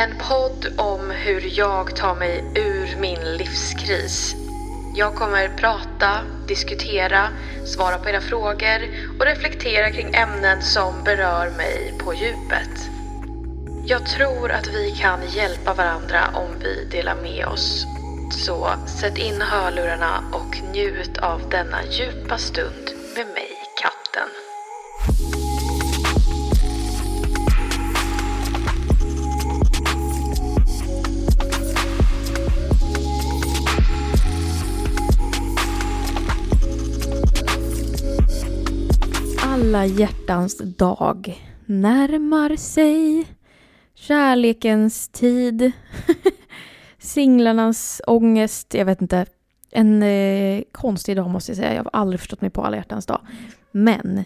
En podd om hur jag tar mig ur min livskris. Jag kommer prata, diskutera, svara på era frågor och reflektera kring ämnen som berör mig på djupet. Jag tror att vi kan hjälpa varandra om vi delar med oss. Så sätt in hörlurarna och njut av denna djupa stund med mig, katten. Alla hjärtans dag närmar sig. Kärlekens tid. Singlarnas ångest. Jag vet inte. En eh, konstig dag måste jag säga. Jag har aldrig förstått mig på alla hjärtans dag. Men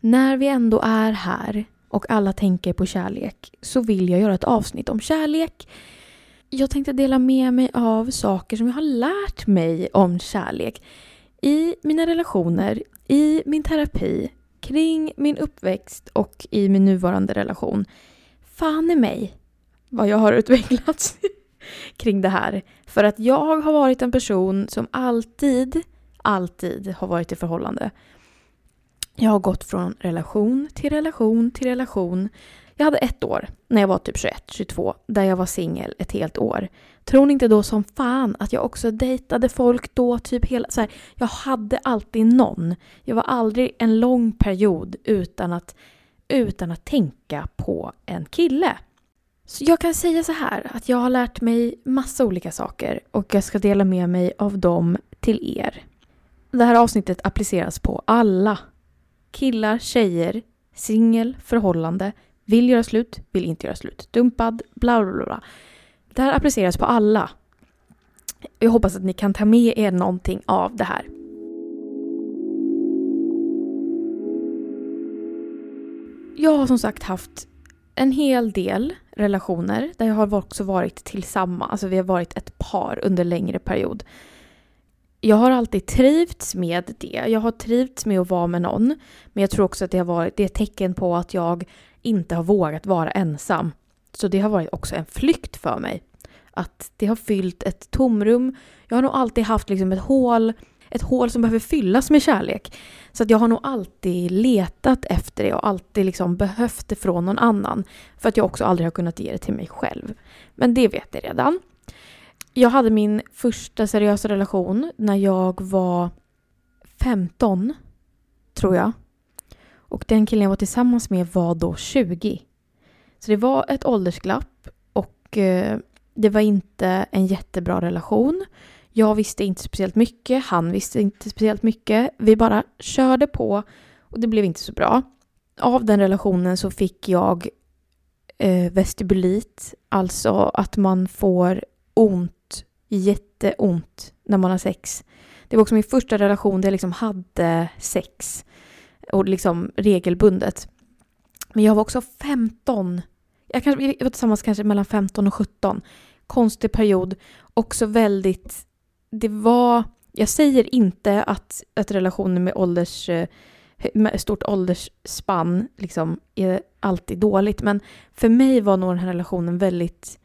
när vi ändå är här och alla tänker på kärlek så vill jag göra ett avsnitt om kärlek. Jag tänkte dela med mig av saker som jag har lärt mig om kärlek i mina relationer, i min terapi, kring min uppväxt och i min nuvarande relation. Fan i mig vad jag har utvecklats kring det här. För att jag har varit en person som alltid, alltid har varit i förhållande. Jag har gått från relation till relation till relation. Jag hade ett år, när jag var typ 21, 22, där jag var singel ett helt år. Tror ni inte då som fan att jag också dejtade folk då, typ hela... Så här, jag hade alltid någon. Jag var aldrig en lång period utan att, utan att tänka på en kille. Så jag kan säga så här, att jag har lärt mig massa olika saker och jag ska dela med mig av dem till er. Det här avsnittet appliceras på alla. Killar, tjejer, singel, förhållande, vill göra slut, vill inte göra slut, dumpad, bla bla bla. Det här appliceras på alla. Jag hoppas att ni kan ta med er någonting av det här. Jag har som sagt haft en hel del relationer där jag har också varit tillsammans, alltså vi har varit ett par under längre period. Jag har alltid trivts med det. Jag har trivts med att vara med någon. Men jag tror också att det har varit det är ett tecken på att jag inte har vågat vara ensam. Så det har varit också en flykt för mig. Att det har fyllt ett tomrum. Jag har nog alltid haft liksom ett hål, ett hål som behöver fyllas med kärlek. Så att jag har nog alltid letat efter det och alltid liksom behövt det från någon annan. För att jag också aldrig har kunnat ge det till mig själv. Men det vet jag redan. Jag hade min första seriösa relation när jag var 15, tror jag. Och den killen jag var tillsammans med var då 20. Så det var ett åldersglapp och eh, det var inte en jättebra relation. Jag visste inte speciellt mycket, han visste inte speciellt mycket. Vi bara körde på och det blev inte så bra. Av den relationen så fick jag eh, vestibulit, alltså att man får ont, jätteont när man har sex. Det var också min första relation där jag liksom hade sex och liksom regelbundet. Men jag var också 15. Jag, kanske, jag var tillsammans kanske mellan 15 och 17. Konstig period. Också väldigt det var, jag säger inte att, att relationer med ålders eh, med stort åldersspann liksom är alltid dåligt. Men för mig var nog den här relationen väldigt...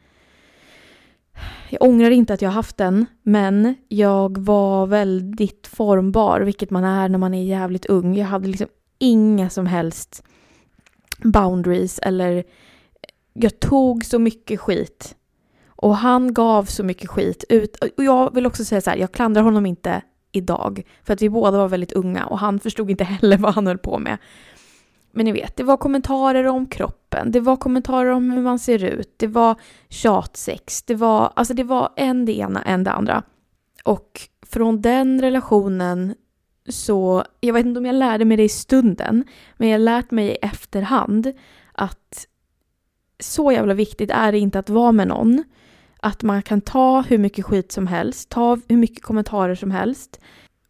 Jag ångrar inte att jag haft den, men jag var väldigt formbar, vilket man är när man är jävligt ung. Jag hade liksom inga som helst boundaries eller jag tog så mycket skit. Och han gav så mycket skit ut. Och jag vill också säga så här, jag klandrar honom inte idag. För att vi båda var väldigt unga och han förstod inte heller vad han höll på med. Men ni vet, det var kommentarer om kroppen, det var kommentarer om hur man ser ut, det var tjatsex, det var, alltså det var en det ena, en det andra. Och från den relationen så, jag vet inte om jag lärde mig det i stunden, men jag har lärt mig i efterhand att så jävla viktigt är det inte att vara med någon. Att man kan ta hur mycket skit som helst, ta hur mycket kommentarer som helst.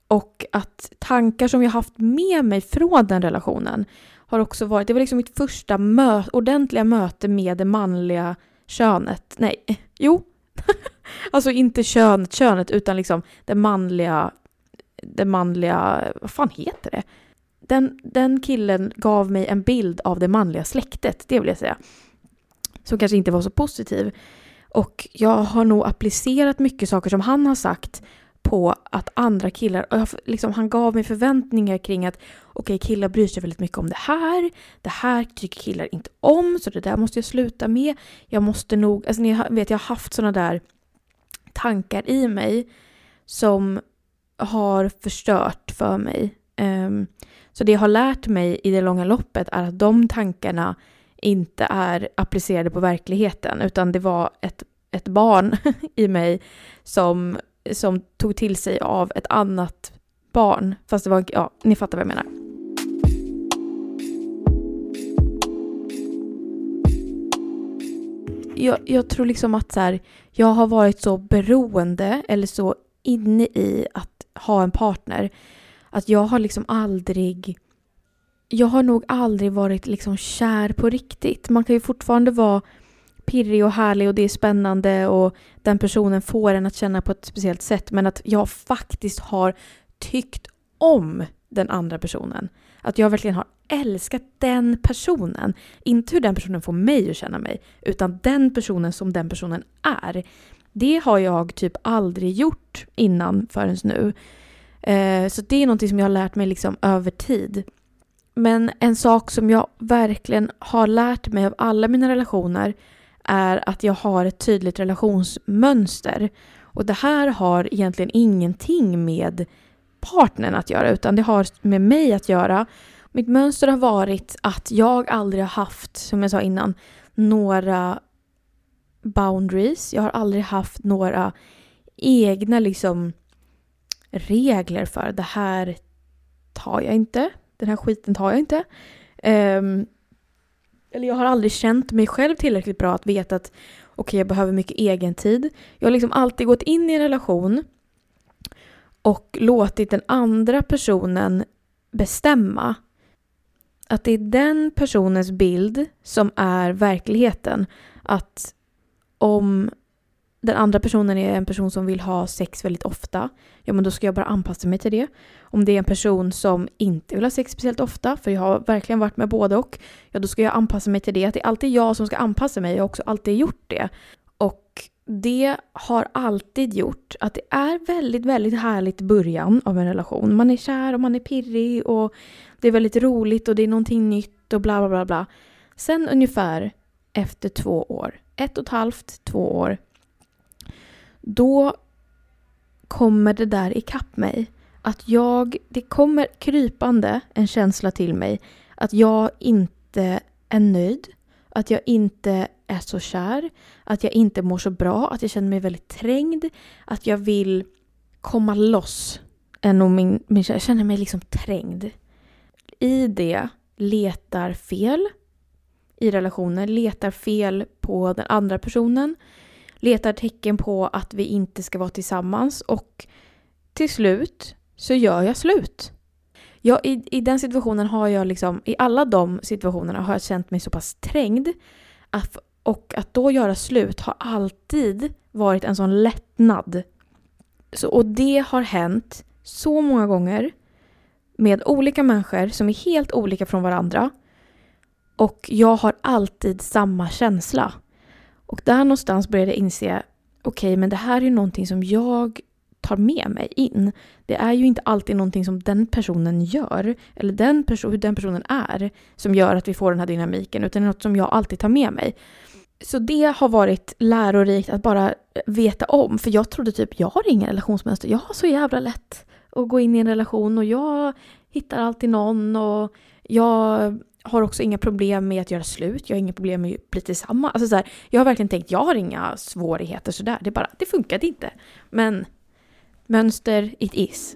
Och att tankar som jag haft med mig från den relationen har också varit, det var liksom mitt första mö ordentliga möte med det manliga könet. Nej, jo. alltså inte könet, könet utan liksom det manliga, det manliga, vad fan heter det? Den, den killen gav mig en bild av det manliga släktet, det vill jag säga. Som kanske inte var så positiv. Och jag har nog applicerat mycket saker som han har sagt på att andra killar, och jag, liksom, han gav mig förväntningar kring att okej, okay, killar bryr sig väldigt mycket om det här, det här tycker killar inte om, så det där måste jag sluta med. Jag måste nog, alltså ni vet, jag har haft sådana där tankar i mig som har förstört för mig. Um, så det jag har lärt mig i det långa loppet är att de tankarna inte är applicerade på verkligheten utan det var ett, ett barn i mig som, som tog till sig av ett annat barn. Fast det var, ja, ni fattar vad jag menar. Jag, jag tror liksom att så här, jag har varit så beroende eller så inne i att ha en partner att jag har liksom aldrig jag har nog aldrig varit liksom kär på riktigt. Man kan ju fortfarande vara pirrig och härlig och det är spännande och den personen får en att känna på ett speciellt sätt. Men att jag faktiskt har tyckt om den andra personen. Att jag verkligen har älskat den personen. Inte hur den personen får mig att känna mig, utan den personen som den personen är. Det har jag typ aldrig gjort innan förrän nu. Eh, så det är någonting som jag har lärt mig liksom över tid. Men en sak som jag verkligen har lärt mig av alla mina relationer är att jag har ett tydligt relationsmönster. Och det här har egentligen ingenting med partnern att göra utan det har med mig att göra. Mitt mönster har varit att jag aldrig har haft, som jag sa innan, några boundaries. Jag har aldrig haft några egna liksom regler för det här tar jag inte, den här skiten tar jag inte. Um, eller jag har aldrig känt mig själv tillräckligt bra att veta att okej, okay, jag behöver mycket egen tid. Jag har liksom alltid gått in i en relation och låtit den andra personen bestämma. Att det är den personens bild som är verkligheten. Att om den andra personen är en person som vill ha sex väldigt ofta, ja men då ska jag bara anpassa mig till det. Om det är en person som inte vill ha sex speciellt ofta, för jag har verkligen varit med både och, ja då ska jag anpassa mig till det. Att det är alltid jag som ska anpassa mig, jag har också alltid gjort det. Och det har alltid gjort att det är väldigt, väldigt härligt början av en relation. Man är kär och man är pirrig och det är väldigt roligt och det är någonting nytt och bla bla bla bla. Sen ungefär efter två år, ett och ett halvt, två år, då kommer det där ikapp mig. Att jag, det kommer krypande en känsla till mig att jag inte är nöjd, att jag inte är så kär, att jag inte mår så bra, att jag känner mig väldigt trängd, att jag vill komma loss. Min, min, jag känner mig liksom trängd. I det letar fel i relationen, letar fel på den andra personen, letar tecken på att vi inte ska vara tillsammans och till slut så gör jag slut. Jag, i, I den situationen har jag liksom, i alla de situationerna har jag känt mig så pass trängd att, och att då göra slut har alltid varit en sån lättnad. Så, och det har hänt så många gånger med olika människor som är helt olika från varandra. Och jag har alltid samma känsla. Och där någonstans började jag inse, okej okay, men det här är ju någonting som jag tar med mig in. Det är ju inte alltid någonting som den personen gör, eller den perso hur den personen är, som gör att vi får den här dynamiken, utan det är något som jag alltid tar med mig. Så det har varit lärorikt att bara veta om, för jag trodde typ, jag har inga relationsmönster, jag har så jävla lätt att gå in i en relation och jag hittar alltid någon och jag har också inga problem med att göra slut, jag har inga problem med att bli tillsammans. Alltså så här, jag har verkligen tänkt, jag har inga svårigheter sådär, det är bara, det funkade inte. Men mönster, it is.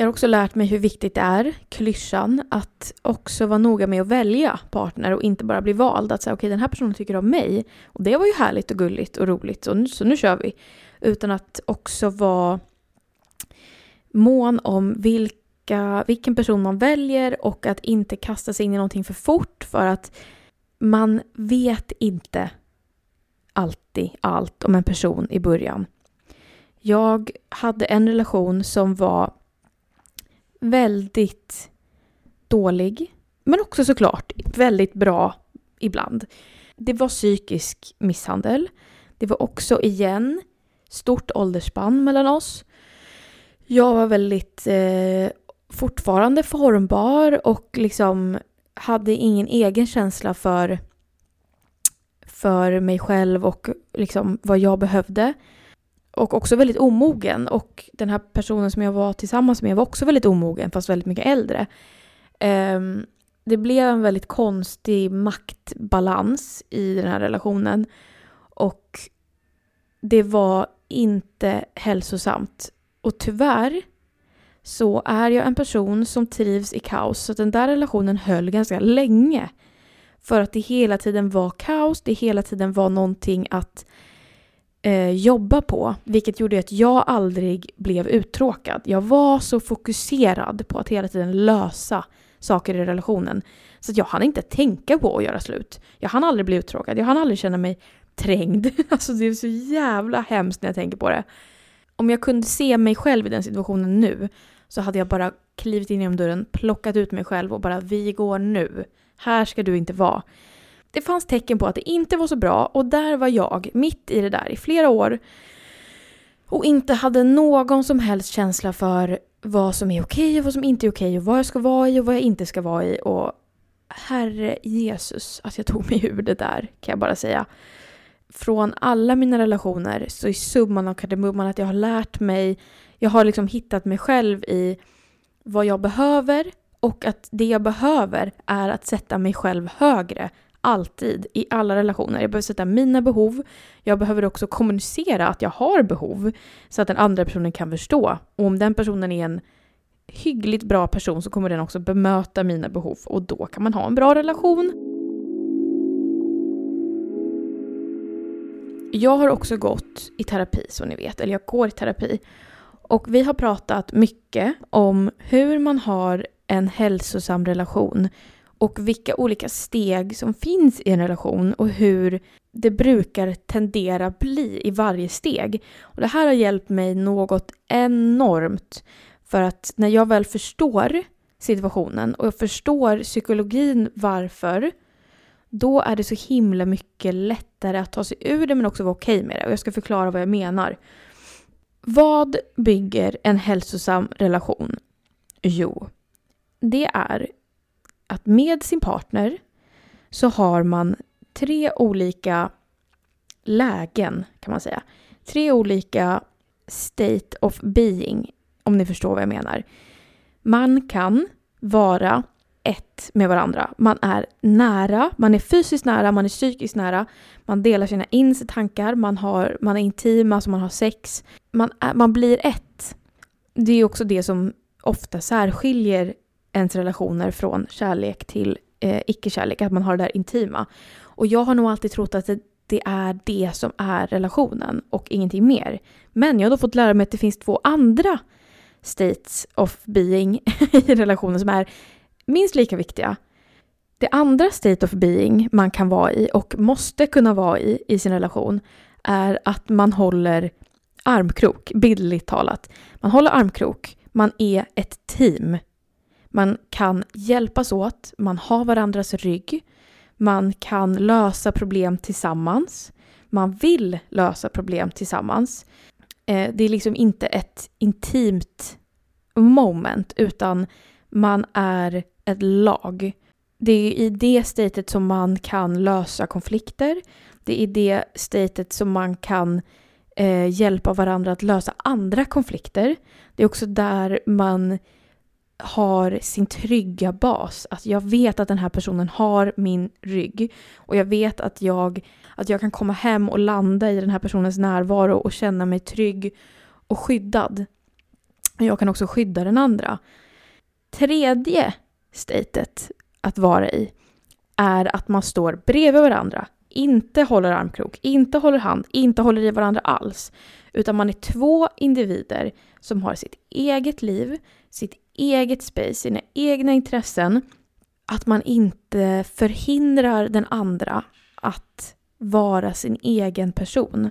Jag har också lärt mig hur viktigt det är, klyschan, att också vara noga med att välja partner och inte bara bli vald. Att säga okej okay, den här personen tycker om mig och det var ju härligt och gulligt och roligt och nu, så nu kör vi. Utan att också vara mån om vilka, vilken person man väljer och att inte kasta sig in i någonting för fort för att man vet inte alltid allt om en person i början. Jag hade en relation som var väldigt dålig. Men också såklart väldigt bra ibland. Det var psykisk misshandel. Det var också igen stort åldersspann mellan oss. Jag var väldigt eh, fortfarande formbar och liksom hade ingen egen känsla för, för mig själv och liksom vad jag behövde och också väldigt omogen. Och den här personen som jag var tillsammans med var också väldigt omogen, fast väldigt mycket äldre. Um, det blev en väldigt konstig maktbalans i den här relationen. Och det var inte hälsosamt. Och tyvärr så är jag en person som trivs i kaos. Så den där relationen höll ganska länge. För att det hela tiden var kaos, det hela tiden var någonting att eh, jobba på, vilket gjorde att jag aldrig blev uttråkad. Jag var så fokuserad på att hela tiden lösa saker i relationen. Så att jag hann inte tänka på att göra slut. Jag hann aldrig bli uttråkad, jag hann aldrig känna mig trängd. Alltså det är så jävla hemskt när jag tänker på det. Om jag kunde se mig själv i den situationen nu så hade jag bara klivit in genom dörren, plockat ut mig själv och bara vi går nu. Här ska du inte vara. Det fanns tecken på att det inte var så bra och där var jag, mitt i det där, i flera år och inte hade någon som helst känsla för vad som är okej och vad som inte är okej och vad jag ska vara i och vad jag inte ska vara i. Och herre Jesus, att jag tog mig ur det där kan jag bara säga. Från alla mina relationer så är summan av kardemumman att jag har lärt mig, jag har liksom hittat mig själv i vad jag behöver och att det jag behöver är att sätta mig själv högre Alltid, i alla relationer. Jag behöver sätta mina behov. Jag behöver också kommunicera att jag har behov så att den andra personen kan förstå. Och om den personen är en hyggligt bra person så kommer den också bemöta mina behov och då kan man ha en bra relation. Jag har också gått i terapi som ni vet, eller jag går i terapi. Och vi har pratat mycket om hur man har en hälsosam relation och vilka olika steg som finns i en relation och hur det brukar tendera bli i varje steg. Och det här har hjälpt mig något enormt för att när jag väl förstår situationen och jag förstår psykologin varför då är det så himla mycket lättare att ta sig ur det men också vara okej okay med det. Och jag ska förklara vad jag menar. Vad bygger en hälsosam relation? Jo, det är att med sin partner så har man tre olika lägen kan man säga. Tre olika state of being, om ni förstår vad jag menar. Man kan vara ett med varandra. Man är nära, man är fysiskt nära, man är psykiskt nära. Man delar sina inre tankar, man, har, man är intima, alltså man har sex. Man, är, man blir ett. Det är också det som ofta särskiljer ens relationer från kärlek till eh, icke-kärlek, att man har det där intima. Och jag har nog alltid trott att det, det är det som är relationen och ingenting mer. Men jag har då fått lära mig att det finns två andra states of being i relationen som är minst lika viktiga. Det andra state of being man kan vara i och måste kunna vara i i sin relation är att man håller armkrok, bildligt talat. Man håller armkrok, man är ett team. Man kan hjälpas åt, man har varandras rygg, man kan lösa problem tillsammans, man vill lösa problem tillsammans. Eh, det är liksom inte ett intimt moment utan man är ett lag. Det är i det statet som man kan lösa konflikter. Det är i det statet som man kan eh, hjälpa varandra att lösa andra konflikter. Det är också där man har sin trygga bas. Att jag vet att den här personen har min rygg. Och jag vet att jag, att jag kan komma hem och landa i den här personens närvaro och känna mig trygg och skyddad. Jag kan också skydda den andra. Tredje statet att vara i är att man står bredvid varandra, inte håller armkrok, inte håller hand, inte håller i varandra alls. Utan man är två individer som har sitt eget liv, sitt eget space, sina egna intressen. Att man inte förhindrar den andra att vara sin egen person.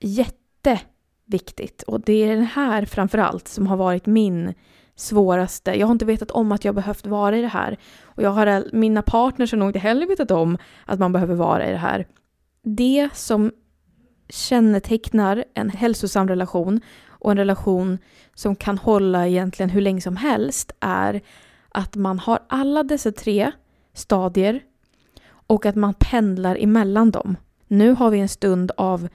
Jätteviktigt. Och det är den här framförallt som har varit min svåraste. Jag har inte vetat om att jag behövt vara i det här. Och jag har, mina partners har nog inte heller vetat om att man behöver vara i det här. Det som kännetecknar en hälsosam relation och en relation som kan hålla egentligen hur länge som helst är att man har alla dessa tre stadier och att man pendlar emellan dem. Nu har vi en stund av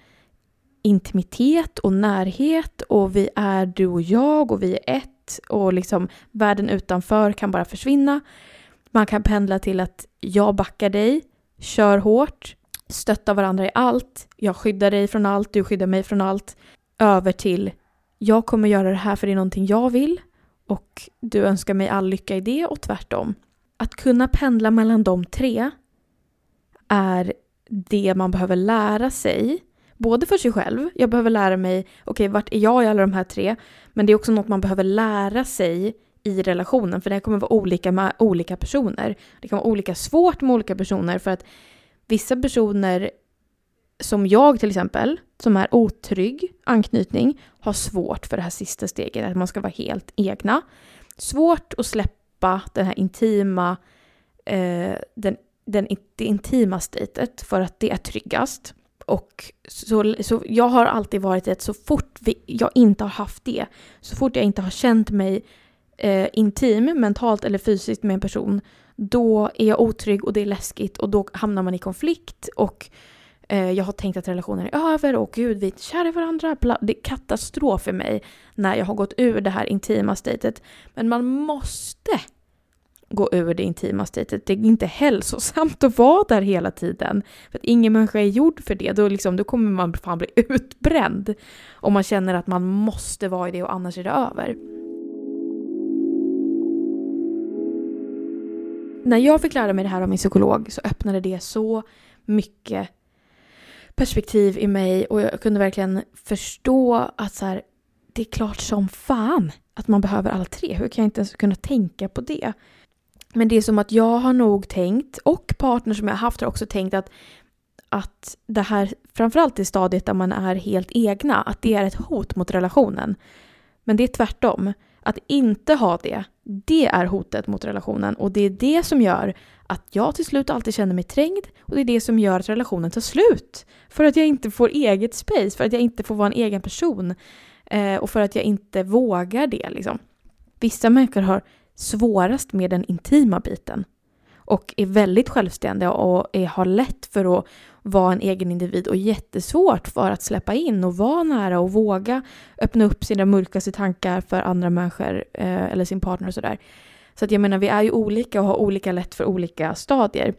intimitet och närhet och vi är du och jag och vi är ett och liksom världen utanför kan bara försvinna. Man kan pendla till att jag backar dig, kör hårt, stöttar varandra i allt, jag skyddar dig från allt, du skyddar mig från allt, över till jag kommer göra det här för det är någonting jag vill och du önskar mig all lycka i det och tvärtom. Att kunna pendla mellan de tre är det man behöver lära sig. Både för sig själv, jag behöver lära mig, okej okay, vart är jag i alla de här tre? Men det är också något man behöver lära sig i relationen, för det kommer vara olika med olika personer. Det kan vara olika svårt med olika personer för att vissa personer som jag till exempel, som är otrygg anknytning, har svårt för det här sista steget, att man ska vara helt egna. Svårt att släppa den här intima, eh, den, den, det intima statet för att det är tryggast. Och så, så jag har alltid varit ett så fort vi, jag inte har haft det, så fort jag inte har känt mig eh, intim, mentalt eller fysiskt med en person, då är jag otrygg och det är läskigt och då hamnar man i konflikt och Eh, jag har tänkt att relationen är över och gud vi är inte kära i varandra. Det är katastrof för mig när jag har gått ur det här intima statet. Men man måste gå ur det intima statet. Det är inte hälsosamt att vara där hela tiden. För att ingen människa är gjord för det. Då, liksom, då kommer man fan bli utbränd. Om man känner att man måste vara i det och annars är det över. När jag fick lära mig det här av min psykolog så öppnade det så mycket perspektiv i mig och jag kunde verkligen förstå att så här, det är klart som fan att man behöver alla tre. Hur kan jag inte ens kunna tänka på det? Men det är som att jag har nog tänkt, och partner som jag har haft har också tänkt att, att det här, framförallt i stadiet där man är helt egna, att det är ett hot mot relationen. Men det är tvärtom. Att inte ha det, det är hotet mot relationen och det är det som gör att jag till slut alltid känner mig trängd och det är det som gör att relationen tar slut. För att jag inte får eget space, för att jag inte får vara en egen person eh, och för att jag inte vågar det. Liksom. Vissa människor har svårast med den intima biten och är väldigt självständiga och är, har lätt för att vara en egen individ och jättesvårt för att släppa in och vara nära och våga öppna upp sina mörkaste tankar för andra människor eh, eller sin partner och sådär. Så att jag menar, vi är ju olika och har olika lätt för olika stadier.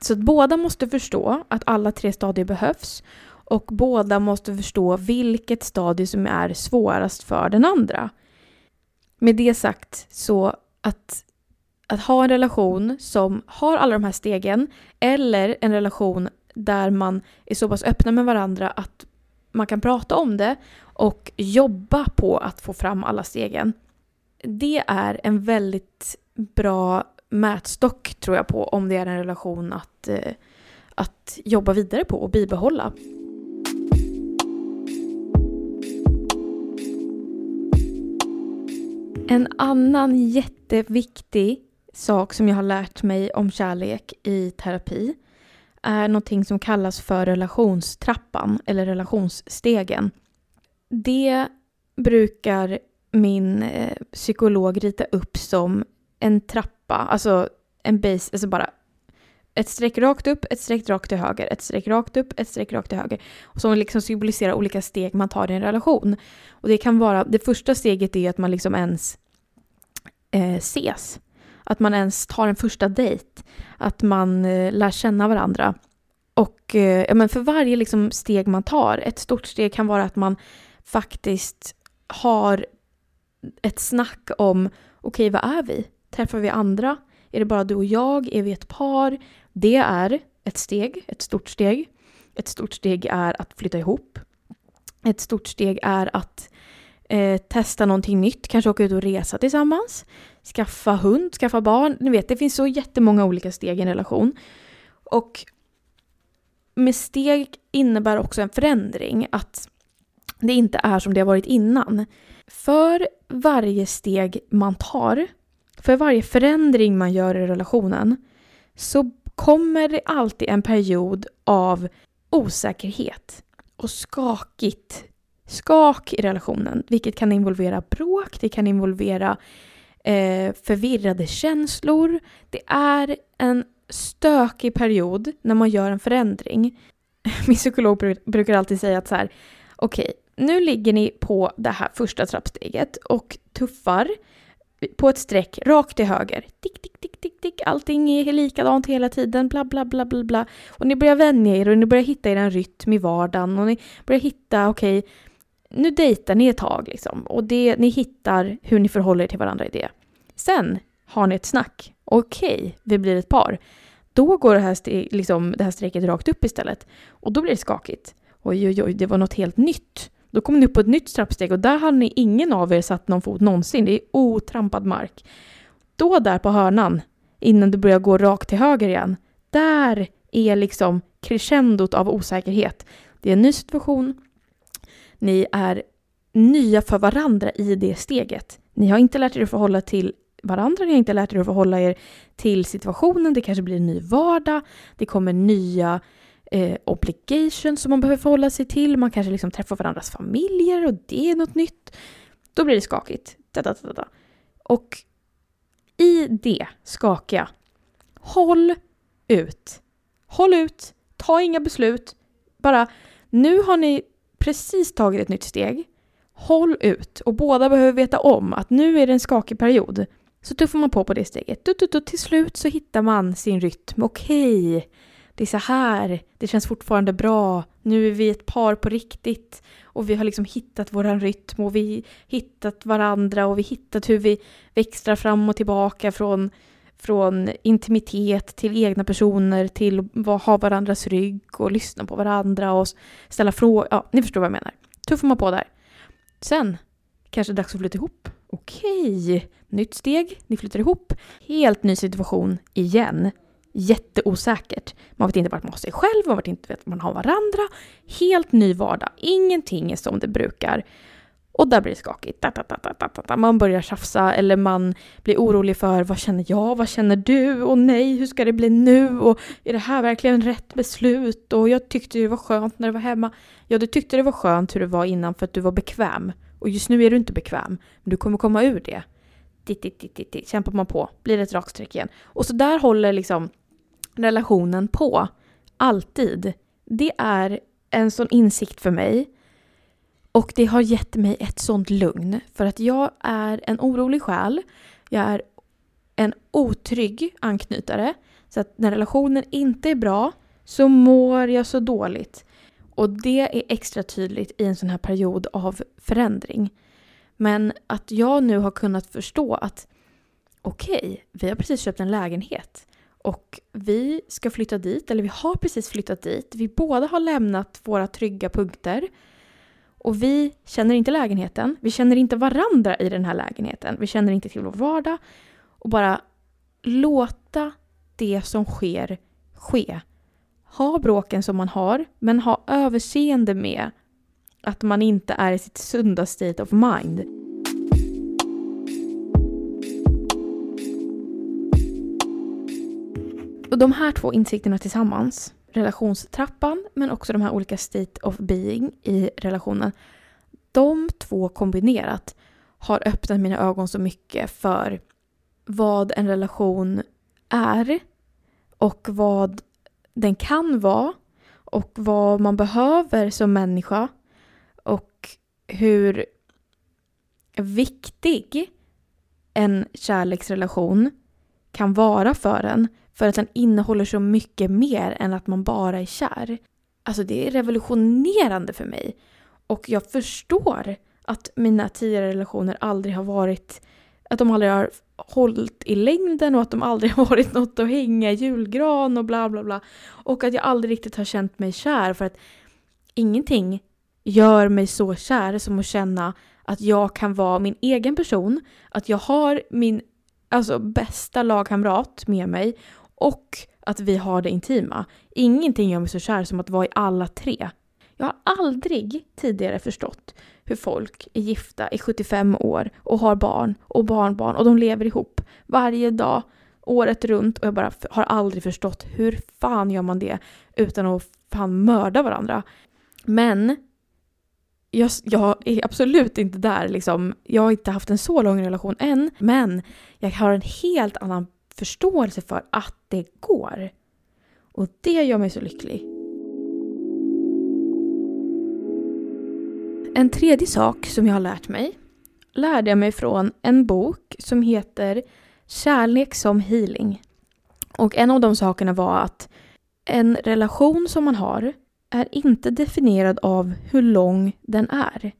Så att båda måste förstå att alla tre stadier behövs och båda måste förstå vilket stadie som är svårast för den andra. Med det sagt så att, att ha en relation som har alla de här stegen eller en relation där man är så pass öppna med varandra att man kan prata om det och jobba på att få fram alla stegen. Det är en väldigt bra mätstock tror jag på om det är en relation att, eh, att jobba vidare på och bibehålla. En annan jätteviktig sak som jag har lärt mig om kärlek i terapi är någonting som kallas för relationstrappan eller relationsstegen. Det brukar min eh, psykolog rita upp som en trappa, alltså en base, alltså bara ett streck rakt upp, ett streck rakt till höger, ett streck rakt upp, ett streck rakt till höger. Som liksom symboliserar olika steg man tar i en relation. Och det kan vara, det första steget är att man liksom ens eh, ses. Att man ens tar en första dejt. Att man eh, lär känna varandra. Och eh, ja, men för varje liksom, steg man tar, ett stort steg kan vara att man faktiskt har ett snack om, okej okay, vad är vi? Träffar vi andra? Är det bara du och jag? Är vi ett par? Det är ett steg, ett stort steg. Ett stort steg är att flytta ihop. Ett stort steg är att eh, testa någonting nytt, kanske åka ut och resa tillsammans, skaffa hund, skaffa barn. Ni vet, det finns så jättemånga olika steg i en relation. Och med steg innebär också en förändring, att det inte är som det har varit innan. För varje steg man tar, för varje förändring man gör i relationen, så kommer det alltid en period av osäkerhet och skakigt skak i relationen, vilket kan involvera bråk, det kan involvera eh, förvirrade känslor. Det är en stökig period när man gör en förändring. Min psykolog brukar alltid säga att så här, okej, okay, nu ligger ni på det här första trappsteget och tuffar på ett streck rakt till höger. Tick, tick, tick, tick, tick. Allting är likadant hela tiden, bla, bla, bla, bla, bla. Och ni börjar vänja er och ni börjar hitta er rytm i vardagen och ni börjar hitta, okej, okay, nu dejtar ni ett tag liksom och det, ni hittar hur ni förhåller er till varandra i det. Sen har ni ett snack. Okej, okay, vi blir ett par. Då går det här, liksom, det här strecket rakt upp istället. Och då blir det skakigt. Oj, oj, oj, det var något helt nytt. Då kommer ni upp på ett nytt trappsteg och där har ni ingen av er satt någon fot någonsin. Det är otrampad mark. Då där på hörnan, innan du börjar gå rakt till höger igen, där är liksom crescendot av osäkerhet. Det är en ny situation, ni är nya för varandra i det steget. Ni har inte lärt er att förhålla till varandra, ni har inte lärt er att förhålla er till situationen, det kanske blir en ny vardag, det kommer nya eh, obligations som man behöver förhålla sig till, man kanske liksom träffar varandras familjer och det är något nytt. Då blir det skakigt. Da, da, da, och i det skakiga, håll ut. Håll ut, ta inga beslut. Bara, nu har ni precis tagit ett nytt steg. Håll ut och båda behöver veta om att nu är det en skakig period. Så tuffar man på på det steget. Du, du, du, till slut så hittar man sin rytm. Okej, okay, det är så här. Det känns fortfarande bra. Nu är vi ett par på riktigt. Och vi har liksom hittat våran rytm och vi hittat varandra och vi hittat hur vi växlar fram och tillbaka från, från intimitet till egna personer till att ha varandras rygg och lyssna på varandra och ställa frågor. Ja, ni förstår vad jag menar. Tuffar man på där. Sen kanske det är dags att flytta ihop. Okej, nytt steg, ni flyttar ihop. Helt ny situation igen. Jätteosäkert. Man vet inte vart man har sig själv, man vet inte vart man har varandra. Helt ny vardag. Ingenting är som det brukar. Och där blir det skakigt. Man börjar tjafsa eller man blir orolig för vad känner jag, vad känner du och nej, hur ska det bli nu och är det här verkligen rätt beslut och jag tyckte det var skönt när det var hemma. Ja, du tyckte det var skönt hur det var innan för att du var bekväm och just nu är du inte bekväm, men du kommer komma ur det. titt, titt, titt, titt, kämpar man på, blir det ett raksträck igen. Och så där håller liksom relationen på, alltid. Det är en sån insikt för mig. Och det har gett mig ett sånt lugn. För att jag är en orolig själ. Jag är en otrygg anknytare. Så att när relationen inte är bra så mår jag så dåligt. Och det är extra tydligt i en sån här period av förändring. Men att jag nu har kunnat förstå att okej, okay, vi har precis köpt en lägenhet och vi ska flytta dit, eller vi har precis flyttat dit. Vi båda har lämnat våra trygga punkter och vi känner inte lägenheten. Vi känner inte varandra i den här lägenheten. Vi känner inte till vår vardag och bara låta det som sker ske. Ha bråken som man har, men ha överseende med att man inte är i sitt sunda state of mind. Och de här två insikterna tillsammans, relationstrappan men också de här olika state of being i relationen, de två kombinerat har öppnat mina ögon så mycket för vad en relation är och vad den kan vara och vad man behöver som människa och hur viktig en kärleksrelation kan vara för en för att den innehåller så mycket mer än att man bara är kär. Alltså det är revolutionerande för mig. Och jag förstår att mina tidigare relationer aldrig har varit, att de aldrig har hållit i längden och att de aldrig har varit något att hänga i julgran och bla bla bla. Och att jag aldrig riktigt har känt mig kär för att ingenting gör mig så kär som att känna att jag kan vara min egen person, att jag har min alltså, bästa lagkamrat med mig och att vi har det intima. Ingenting gör mig så kär som att vara i alla tre. Jag har aldrig tidigare förstått hur folk är gifta i 75 år och har barn och barnbarn och de lever ihop varje dag året runt och jag bara har aldrig förstått hur fan gör man det utan att fan mörda varandra. Men jag, jag, är absolut inte där liksom. Jag har inte haft en så lång relation än, men jag har en helt annan förståelse för att det går. Och det gör mig så lycklig. En tredje sak som jag har lärt mig lärde jag mig från en bok som heter Kärlek som healing. Och en av de sakerna var att en relation som man har är inte definierad av hur lång den är.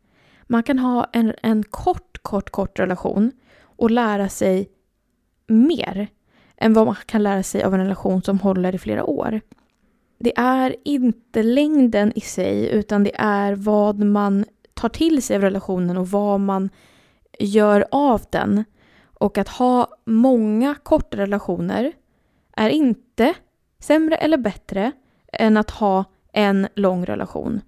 Man kan ha en, en kort, kort, kort relation och lära sig mer än vad man kan lära sig av en relation som håller i flera år. Det är inte längden i sig utan det är vad man tar till sig av relationen och vad man gör av den. Och att ha många korta relationer är inte sämre eller bättre än att ha en lång relation.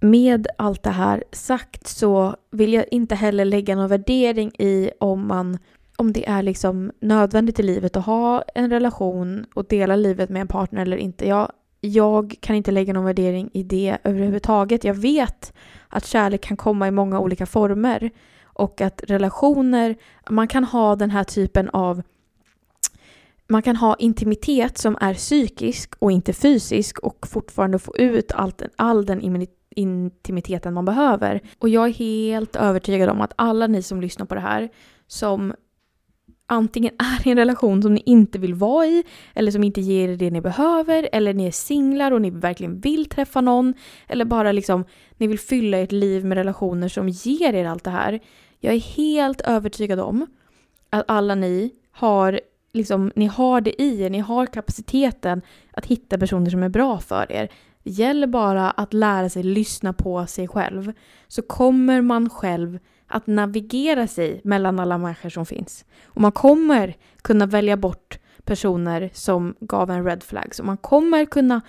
Med allt det här sagt så vill jag inte heller lägga någon värdering i om man om det är liksom nödvändigt i livet att ha en relation och dela livet med en partner eller inte. Jag, jag kan inte lägga någon värdering i det överhuvudtaget. Jag vet att kärlek kan komma i många olika former och att relationer, man kan ha den här typen av man kan ha intimitet som är psykisk och inte fysisk och fortfarande få ut allt, all den intimiteten man behöver. Och jag är helt övertygad om att alla ni som lyssnar på det här som antingen är i en relation som ni inte vill vara i eller som inte ger er det ni behöver eller ni är singlar och ni verkligen vill träffa någon eller bara liksom ni vill fylla ert liv med relationer som ger er allt det här. Jag är helt övertygad om att alla ni har liksom, ni har det i er, ni har kapaciteten att hitta personer som är bra för er. Det gäller bara att lära sig lyssna på sig själv. Så kommer man själv att navigera sig mellan alla människor som finns. Och man kommer kunna välja bort personer som gav en red flag. Så man kommer kunna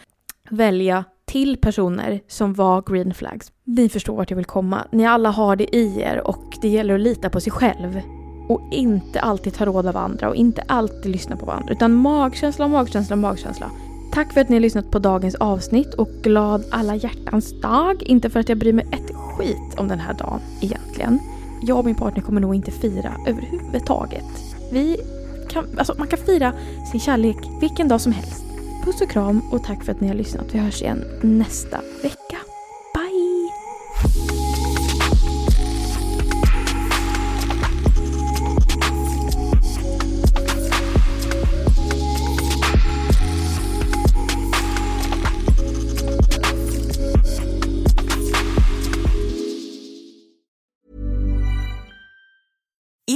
välja till personer som var green flags. Ni förstår vart jag vill komma. Ni alla har det i er och det gäller att lita på sig själv. Och inte alltid ta råd av andra och inte alltid lyssna på varandra. Utan magkänsla, magkänsla, magkänsla. Tack för att ni har lyssnat på dagens avsnitt och glad alla hjärtans dag. Inte för att jag bryr mig ett skit om den här dagen egentligen. jag och min partner kommer nog inte fira överhuvudtaget. Vi kan, alltså man kan fira sin kärlek vilken dag som helst. Puss och kram och tack för att ni har lyssnat. Vi hörs igen nästa vecka.